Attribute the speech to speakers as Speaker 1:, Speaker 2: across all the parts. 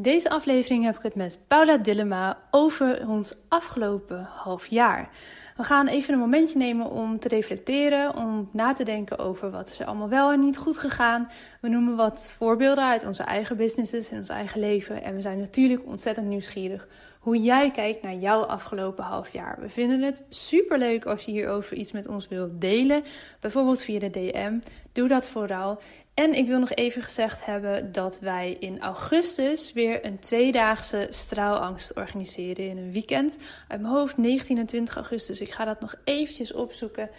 Speaker 1: Deze aflevering heb ik het met Paula Dillema over ons afgelopen half jaar. We gaan even een momentje nemen om te reflecteren, om na te denken over wat is er allemaal wel en niet goed gegaan. We noemen wat voorbeelden uit onze eigen businesses en ons eigen leven. En we zijn natuurlijk ontzettend nieuwsgierig hoe jij kijkt naar jouw afgelopen half jaar. We vinden het super leuk als je hierover iets met ons wilt delen, bijvoorbeeld via de DM. Doe dat vooral. En ik wil nog even gezegd hebben dat wij in augustus weer een tweedaagse straalangst organiseren in een weekend. Uit mijn hoofd 19 en 20 augustus. Ik ga dat nog eventjes opzoeken.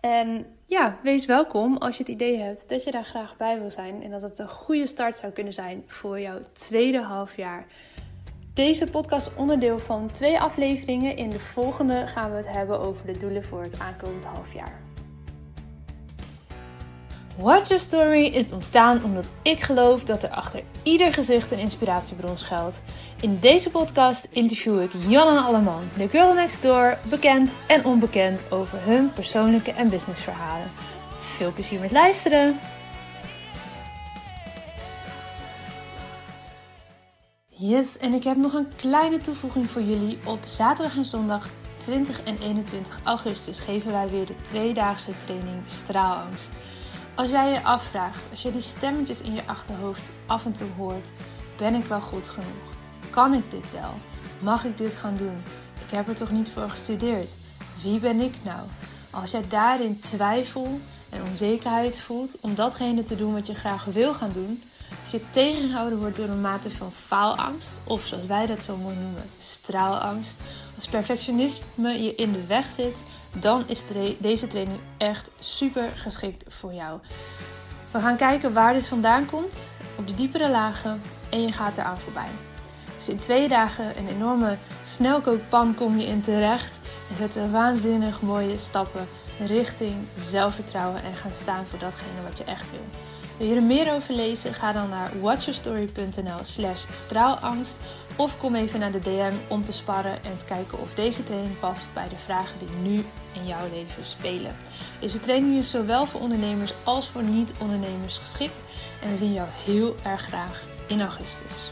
Speaker 1: En ja, wees welkom als je het idee hebt dat je daar graag bij wil zijn. En dat het een goede start zou kunnen zijn voor jouw tweede halfjaar. Deze podcast onderdeel van twee afleveringen. In de volgende gaan we het hebben over de doelen voor het aankomend halfjaar. Watch Your Story is ontstaan omdat ik geloof dat er achter ieder gezicht een inspiratiebron schuilt. In deze podcast interview ik Jan en Alleman, de girl next door, bekend en onbekend over hun persoonlijke en businessverhalen. Veel plezier met luisteren! Yes, en ik heb nog een kleine toevoeging voor jullie. Op zaterdag en zondag 20 en 21 augustus geven wij weer de tweedaagse training Straalangst. Als jij je afvraagt, als je die stemmetjes in je achterhoofd af en toe hoort, ben ik wel goed genoeg? Kan ik dit wel? Mag ik dit gaan doen? Ik heb er toch niet voor gestudeerd? Wie ben ik nou? Als jij daarin twijfel en onzekerheid voelt om datgene te doen wat je graag wil gaan doen, als je tegengehouden wordt door een mate van faalangst, of zoals wij dat zo mooi noemen, straalangst, als perfectionisme je in de weg zit, dan is deze training echt super geschikt voor jou. We gaan kijken waar dit vandaan komt, op de diepere lagen en je gaat eraan voorbij. Dus in twee dagen een enorme snelkookpan kom je in terecht en zet waanzinnig mooie stappen richting zelfvertrouwen en gaan staan voor datgene wat je echt wil. Wil je er meer over lezen? Ga dan naar watchyourstory.nl slash straalangst of kom even naar de DM om te sparren en te kijken of deze training past bij de vragen die nu in jouw leven spelen. Deze training is zowel voor ondernemers als voor niet-ondernemers geschikt en we zien jou heel erg graag in augustus.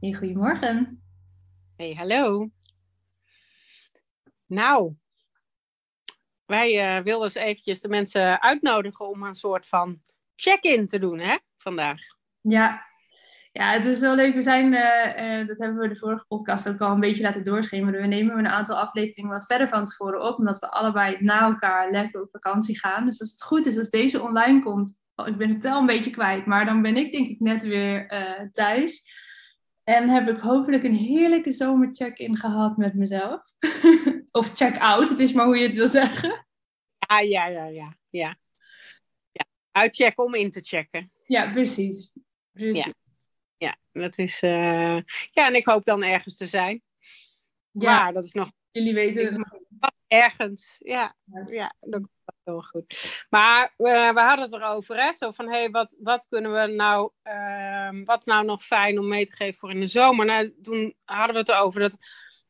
Speaker 1: Hey, goedemorgen.
Speaker 2: Hey, hallo. Nou, wij uh, wilden eens eventjes de mensen uitnodigen om een soort van check-in te doen, hè, vandaag.
Speaker 1: Ja. ja, het is wel leuk. We zijn, uh, uh, dat hebben we de vorige podcast ook al een beetje laten doorschemeren. We nemen een aantal afleveringen wat verder van tevoren op, omdat we allebei na elkaar lekker op vakantie gaan. Dus als het goed is, als deze online komt, oh, ik ben het tel een beetje kwijt, maar dan ben ik denk ik net weer thuis. En heb ik hopelijk een heerlijke zomercheck-in gehad met mezelf. of check-out, het is maar hoe je het wil zeggen.
Speaker 2: Ja, ja, ja, ja. ja. ja. Uitchecken om in te checken.
Speaker 1: Ja, precies. precies.
Speaker 2: Ja. ja, dat is... Uh... Ja, en ik hoop dan ergens te zijn.
Speaker 1: Ja, maar dat is nog... Jullie weten...
Speaker 2: Ergens, ja. Ja, dat heel goed. Maar uh, we hadden het erover, hè? Zo van, hé, hey, wat, wat kunnen we nou, uh, wat nou nog fijn om mee te geven voor in de zomer? Nou, toen hadden we het erover dat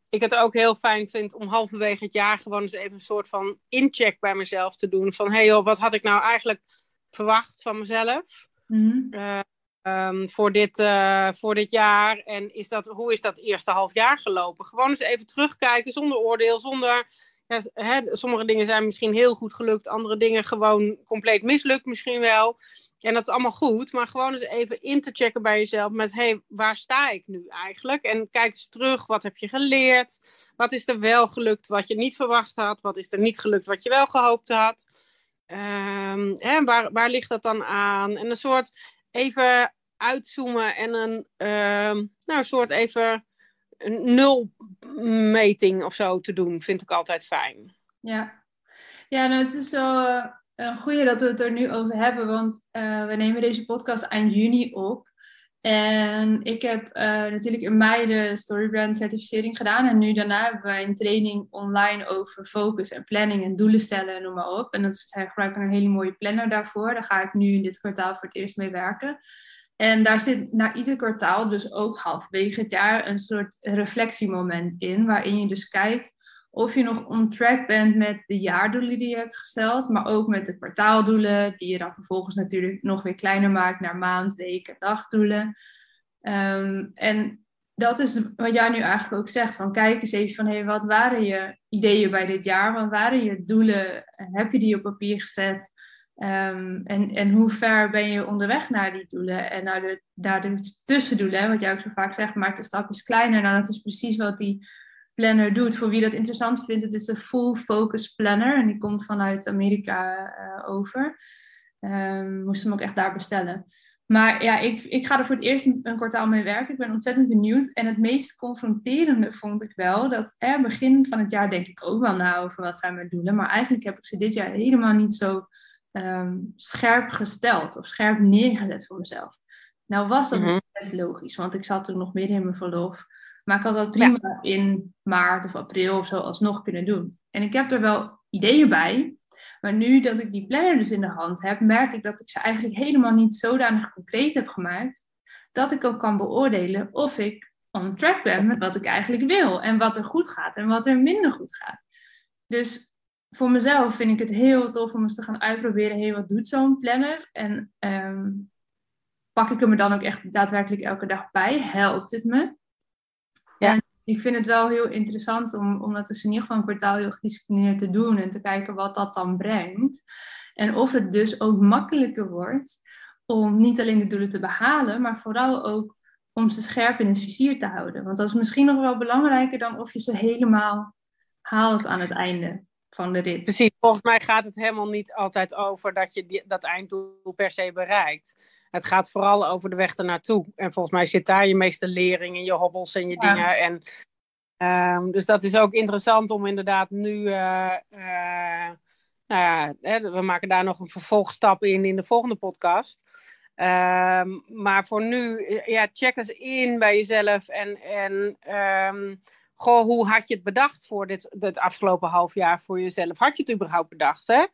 Speaker 2: ik het ook heel fijn vind om halverwege het jaar gewoon eens even een soort van incheck bij mezelf te doen. Van, hé hey, joh, wat had ik nou eigenlijk verwacht van mezelf? Mm -hmm. voor, dit, uh, voor dit jaar. En is dat, hoe is dat eerste half jaar gelopen? Gewoon eens even terugkijken zonder oordeel, zonder hè, sommige dingen zijn misschien heel goed gelukt, andere dingen gewoon compleet mislukt misschien wel. En dat is allemaal goed, maar gewoon eens even in te checken bij jezelf met, hé, hey, waar sta ik nu eigenlijk? En kijk eens terug, wat heb je geleerd? Wat is er wel gelukt wat je niet verwacht had? Wat is er niet gelukt wat je wel gehoopt had? Um, hè, waar, waar ligt dat dan aan? En een soort even uitzoomen en een, um, nou, een soort even een nulmeting of zo te doen, vind ik altijd fijn.
Speaker 1: Ja, ja nou, het is wel uh, een goede dat we het er nu over hebben, want uh, we nemen deze podcast eind juni op. En ik heb uh, natuurlijk in mei de Storybrand certificering gedaan. En nu daarna hebben wij een training online over focus en planning en doelen stellen en noem maar op. En dat is, wij gebruiken een hele mooie planner daarvoor. Daar ga ik nu in dit kwartaal voor het eerst mee werken. En daar zit na ieder kwartaal, dus ook halverwege het jaar, een soort reflectiemoment in, waarin je dus kijkt of je nog on track bent met de jaardoelen die je hebt gesteld, maar ook met de kwartaaldoelen, die je dan vervolgens natuurlijk nog weer kleiner maakt naar maand, week en dagdoelen. Ehm, en dat is wat jij nu eigenlijk ook zegt. Van kijk eens even van hey, wat waren je ideeën bij dit jaar? Wat waren je doelen? Heb je die op papier gezet? Um, en, en hoe ver ben je onderweg naar die doelen en naar de, tussendoelen? Wat jij ook zo vaak zegt, maak de stapjes kleiner. Nou, dat is precies wat die planner doet. Voor wie dat interessant vindt, het is een full focus planner. En die komt vanuit Amerika uh, over. Um, moest hem ook echt daar bestellen. Maar ja, ik, ik ga er voor het eerst een, een, kwartaal mee werken. Ik ben ontzettend benieuwd. En het meest confronterende vond ik wel dat er begin van het jaar denk ik ook wel na over wat zijn mijn doelen. Maar eigenlijk heb ik ze dit jaar helemaal niet zo um, scherp gesteld of scherp neergezet voor mezelf. Nou was dat mm best logisch, want ik zat toen nog midden in mijn verlof. Maar ik had dat prima in maart of april of zo alsnog kunnen doen. En ik heb er wel ideeën bij. Maar nu dat ik die planner dus in de hand heb, merk ik dat ik ze eigenlijk helemaal niet zodanig concreet heb gemaakt. Dat ik ook kan beoordelen of ik on track ben met wat ik eigenlijk wil. En wat er goed gaat en wat er minder goed gaat. Dus voor mezelf vind ik het heel tof om eens te gaan uitproberen. Hé, hey, wat doet zo'n planner? En ehm, pak ik hem er dan ook echt daadwerkelijk elke dag bij? Helpt het me? Ja. En ik vind het wel heel interessant om, om dat dus in ieder geval een kwartaal heel gedisciplineerd te doen en te kijken wat dat dan brengt. En of het dus ook makkelijker wordt om niet alleen de doelen te behalen, maar vooral ook om ze scherp in het vizier te houden. Want dat is misschien nog wel belangrijker dan of je ze helemaal haalt aan het einde van de rit.
Speaker 2: Precies, volgens mij gaat het helemaal niet altijd over dat je die, dat einddoel per se bereikt. Het gaat vooral over de weg ernaartoe. En volgens mij zit daar je meeste lering en je hobbels en je dingen. En, um, dus dat is ook interessant om inderdaad nu. Uh, uh, nou ja, hè, we maken daar nog een vervolgstap in in de volgende podcast. Um, maar voor nu, ja, check eens in bij jezelf. En, en um, goh, hoe had je het bedacht voor dit, dit afgelopen half jaar voor jezelf? Had je het überhaupt bedacht, hè?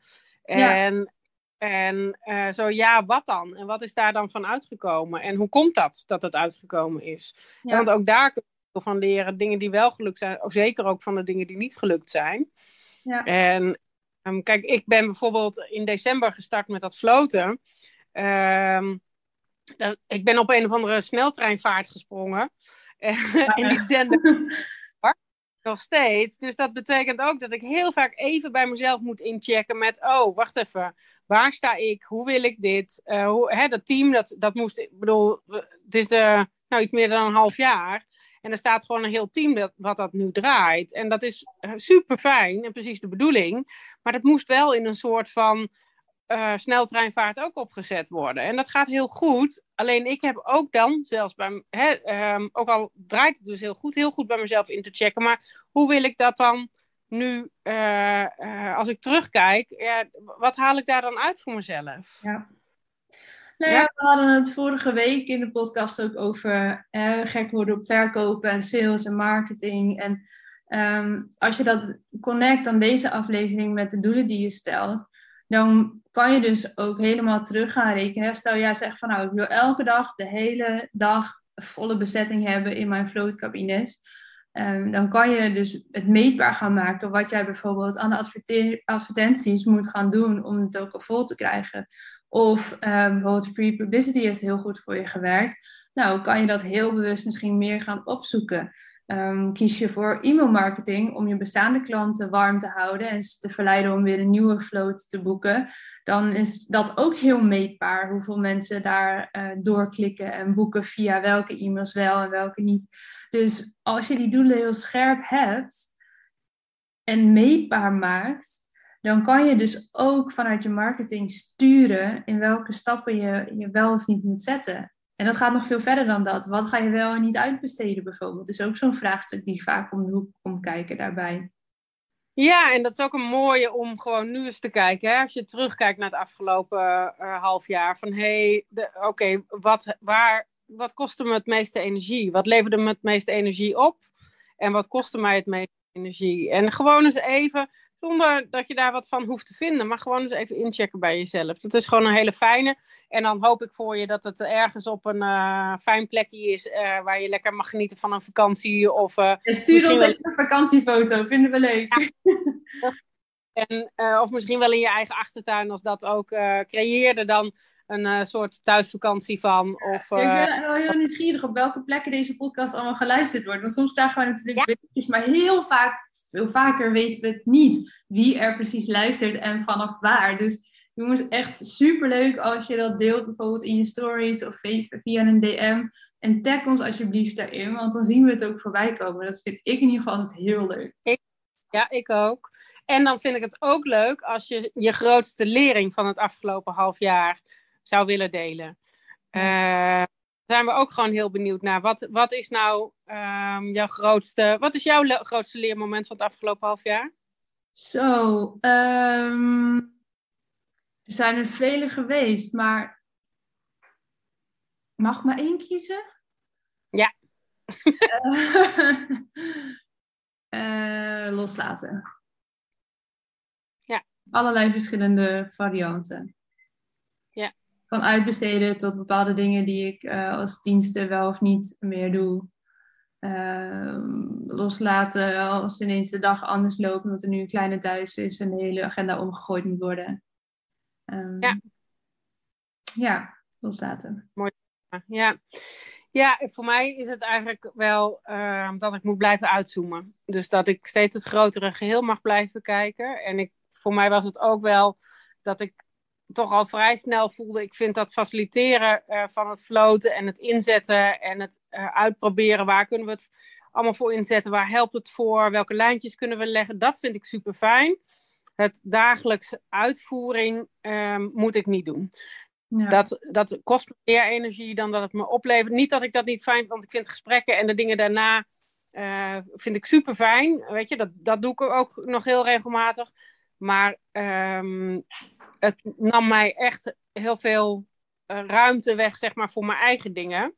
Speaker 2: En, en uh, zo, ja, wat dan? En wat is daar dan van uitgekomen? En hoe komt dat, dat het uitgekomen is? Ja. Want ook daar kun je van leren, dingen die wel gelukt zijn, zeker ook van de dingen die niet gelukt zijn. Ja. En um, kijk, ik ben bijvoorbeeld in december gestart met dat floten. Um, ik ben op een of andere sneltreinvaart gesprongen. in die zender nog steeds. Dus dat betekent ook dat ik heel vaak even bij mezelf moet inchecken met, oh, wacht even, waar sta ik? Hoe wil ik dit? Uh, hoe, hè, dat team, dat, dat moest, ik bedoel, het is uh, nou, iets meer dan een half jaar. En er staat gewoon een heel team dat, wat dat nu draait. En dat is eh, super fijn en precies de bedoeling. Maar dat moest wel in een soort van uh, sneltreinvaart ook opgezet worden. En dat gaat heel goed. Alleen ik heb ook dan, zelfs bij, hè, um, ook al draait het dus heel goed, heel goed bij mezelf in te checken. Maar hoe wil ik dat dan nu, uh, uh, als ik terugkijk, ja, wat haal ik daar dan uit voor mezelf?
Speaker 1: Ja. Nou ja, we hadden het vorige week in de podcast ook over gek worden op verkopen en sales en marketing. En um, als je dat connect aan deze aflevering met de doelen die je stelt, dan kan je dus ook helemaal terug gaan rekenen. Stel jij zegt van nou, ik wil elke dag de hele dag volle bezetting hebben in mijn vlootcabines. Um, dan kan je dus het meetbaar gaan maken wat jij bijvoorbeeld aan de advertenties moet gaan doen om het ook al vol te krijgen. Of um, bijvoorbeeld free publicity heeft heel goed voor je gewerkt. Nou, kan je dat heel bewust misschien meer gaan opzoeken. Um, kies je voor e-mailmarketing om je bestaande klanten warm te houden en ze te verleiden om weer een nieuwe float te boeken, dan is dat ook heel meetbaar hoeveel mensen daar uh, doorklikken en boeken via welke e-mails wel en welke niet. Dus als je die doelen heel scherp hebt en meetbaar maakt, dan kan je dus ook vanuit je marketing sturen in welke stappen je, je wel of niet moet zetten. En dat gaat nog veel verder dan dat. Wat ga je wel en niet uitbesteden bijvoorbeeld? is ook zo'n vraagstuk die vaak om de hoek komt kijken daarbij.
Speaker 2: Ja, en dat is ook een mooie om gewoon nu eens te kijken. Hè? Als je terugkijkt naar het afgelopen uh, half jaar. Van hé, hey, oké, wat, waar, wat kostte me het meeste energie? Wat leverde me het meeste energie op? En wat kostte mij het meeste energie? En gewoon eens even Zonder dat je daar wat van hoeft te vinden, maar gewoon eens even inchecken bij jezelf. Dat is gewoon een hele fijne. En dan hoop ik voor je dat het ergens op een uh, fijn plekje is uh, waar je lekker mag genieten van een vakantie. Of, uh,
Speaker 1: stuur ons een vakantiefoto, vinden we leuk.
Speaker 2: En, of misschien wel in je eigen achtertuin, als dat ook creëerde dan een soort thuisvakantie van. Of,
Speaker 1: ik ben wel heel nieuwsgierig op welke plekken deze podcast allemaal geluisterd wordt. Want soms krijgen we natuurlijk ja. berichtjes, maar heel vaak veel vaker weten we het niet wie er precies luistert en vanaf waar. Dus jongens, echt super leuk als je dat deelt, bijvoorbeeld in je stories of via een DM. En tag ons alsjeblieft daarin, want dan zien we het ook voorbij komen. Dat vind ik in ieder geval altijd heel leuk.
Speaker 2: Ik, ja, ik ook. En dan vind ik het ook leuk als je je grootste lering van het afgelopen half jaar zou willen delen. Uh, zijn we ook gewoon heel benieuwd naar. Wat, wat is nou um, jouw grootste, wat is jouw grootste leermoment van het afgelopen half jaar?
Speaker 1: Zo, um, er zijn er vele geweest, maar mag maar één kiezen?
Speaker 2: Ja.
Speaker 1: uh, loslaten.
Speaker 2: Ja.
Speaker 1: Allerlei verschillende varianten kan uitbesteden tot bepaalde dingen die ik uh, als diensten wel of niet meer doe. Uh, loslaten als ineens de dag anders loopt, omdat er nu een kleine thuis is en de hele agenda omgegooid moet worden. Um, ja. Ja, loslaten.
Speaker 2: Mooi. Ja. Ja, voor mij is het eigenlijk wel uh, dat ik moet blijven uitzoomen. Dus dat ik steeds het grotere geheel mag blijven kijken. En ik, voor mij was het ook wel dat ik toch al vrij snel voelde, ik vind dat faciliteren uh, van het floten en het inzetten en het uh, uitproberen, waar kunnen we het allemaal voor inzetten, waar helpt het voor, welke lijntjes kunnen we leggen, dat vind ik super fijn. Het dagelijks uitvoering um, moet ik niet doen. Ja. Dat, dat kost me meer energie dan dat het me oplevert. Niet dat ik dat niet fijn vind, want ik vind gesprekken en de dingen daarna uh, vind ik super fijn. Weet je, dat, dat doe ik ook nog heel regelmatig. Maar um, het nam mij echt heel veel uh, ruimte weg, zeg maar, voor mijn eigen dingen.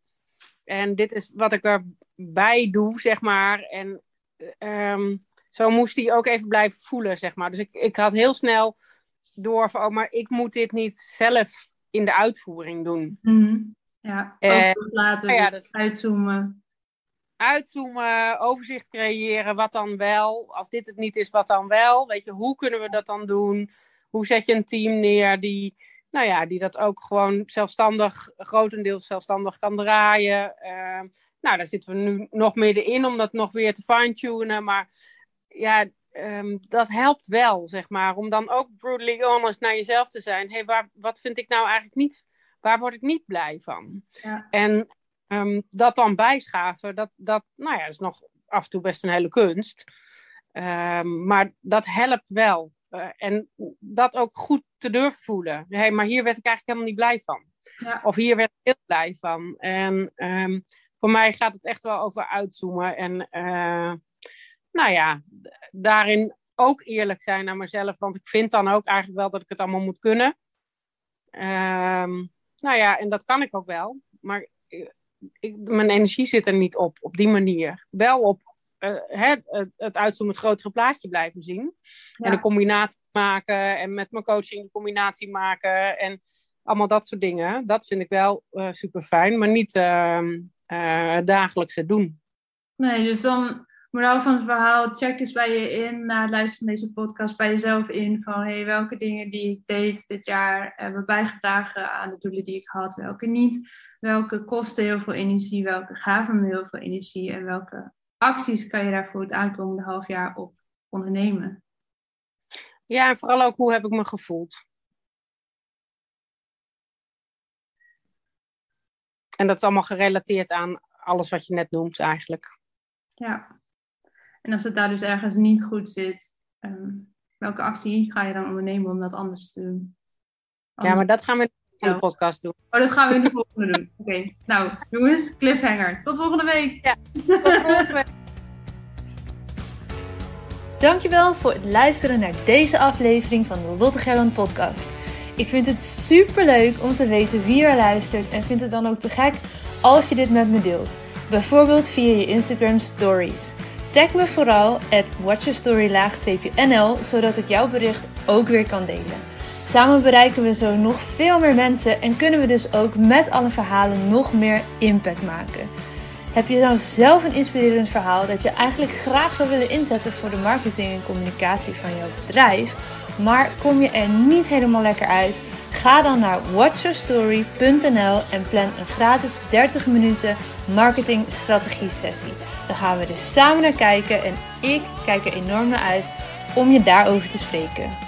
Speaker 2: En dit is wat ik erbij doe, zeg maar. En um, zo moest hij ook even blijven voelen, zeg maar. Dus ik, ik had heel snel door van, oh, maar ik moet dit niet zelf in de uitvoering doen.
Speaker 1: Mm -hmm. Ja, laten, ja, dus uitzoomen.
Speaker 2: Uitzoomen, overzicht creëren, wat dan wel. Als dit het niet is, wat dan wel. Weet je, hoe kunnen we dat dan doen? Hoe zet je een team neer die, nou ja, die dat ook gewoon zelfstandig, grotendeels zelfstandig kan draaien. Uh, nou, daar zitten we nu nog middenin om dat nog weer te fine-tunen. Maar ja, um, dat helpt wel, zeg maar. Om dan ook brutally honest naar jezelf te zijn. hey, waar, wat vind ik nou eigenlijk niet, waar word ik niet blij van?
Speaker 1: Ja.
Speaker 2: En um, dat dan bijschaven, dat, dat, nou ja, is nog af en toe best een hele kunst. Um, maar dat helpt wel. Uh, en dat ook goed te durven voelen. Hey, maar hier werd ik eigenlijk helemaal niet blij van.
Speaker 1: Ja.
Speaker 2: Of hier werd ik heel blij van. En um, voor mij gaat het echt wel over uitzoomen. En uh, nou ja, daarin ook eerlijk zijn naar mezelf. Want ik vind dan ook eigenlijk wel dat ik het allemaal moet kunnen. Um, nou ja, en dat kan ik ook wel. Maar ik, mijn energie zit er niet op, op die manier. Wel op het, het uitzoomen, het grotere plaatje blijven zien. Ja. En de combinatie maken en met mijn coaching de combinatie maken en allemaal dat soort dingen. Dat vind ik wel uh, super fijn, maar niet uh, dagelijkse doen.
Speaker 1: Nee, dus dan, moraal van het verhaal, check eens bij je in na het luisteren van deze podcast, bij jezelf in van hey, welke dingen die ik deed dit jaar hebben bijgedragen aan de doelen die ik had, welke niet. Welke kosten heel veel energie, welke gaven me heel veel energie en welke acties kan je daarvoor het aankomende half jaar op ondernemen?
Speaker 2: Ja, en vooral ook hoe heb ik me gevoeld? En dat is allemaal gerelateerd aan alles wat je net noemt eigenlijk.
Speaker 1: Ja. En als het daar dus ergens niet goed zit, um, welke actie ga je dan ondernemen om dat anders te doen?
Speaker 2: Anders... Ja, maar dat gaan we in de podcast doen.
Speaker 1: Oh, dat gaan we in de volgende doen. Oké. Okay. Nou, jongens, cliffhanger. Tot volgende week.
Speaker 2: Ja, tot volgende week.
Speaker 1: Dankjewel voor het luisteren naar deze aflevering van de Lotte Gerland podcast. Ik vind het super leuk om te weten wie er luistert en vind het dan ook te gek als je dit met me deelt. Bijvoorbeeld via je Instagram stories. Tag me vooral at watchyourstory-nl, zodat ik jouw bericht ook weer kan delen. Samen bereiken we zo nog veel meer mensen en kunnen we dus ook met alle verhalen nog meer impact maken. Heb je dan zelf een inspirerend verhaal dat je eigenlijk graag zou willen inzetten voor de marketing en communicatie van jouw bedrijf, maar kom je er niet helemaal lekker uit? Ga dan naar watchyourstory.nl en plan een gratis 30 minuten marketing strategie sessie. Dan gaan we er samen naar kijken en ik kijk er enorm naar uit om je daarover te spreken.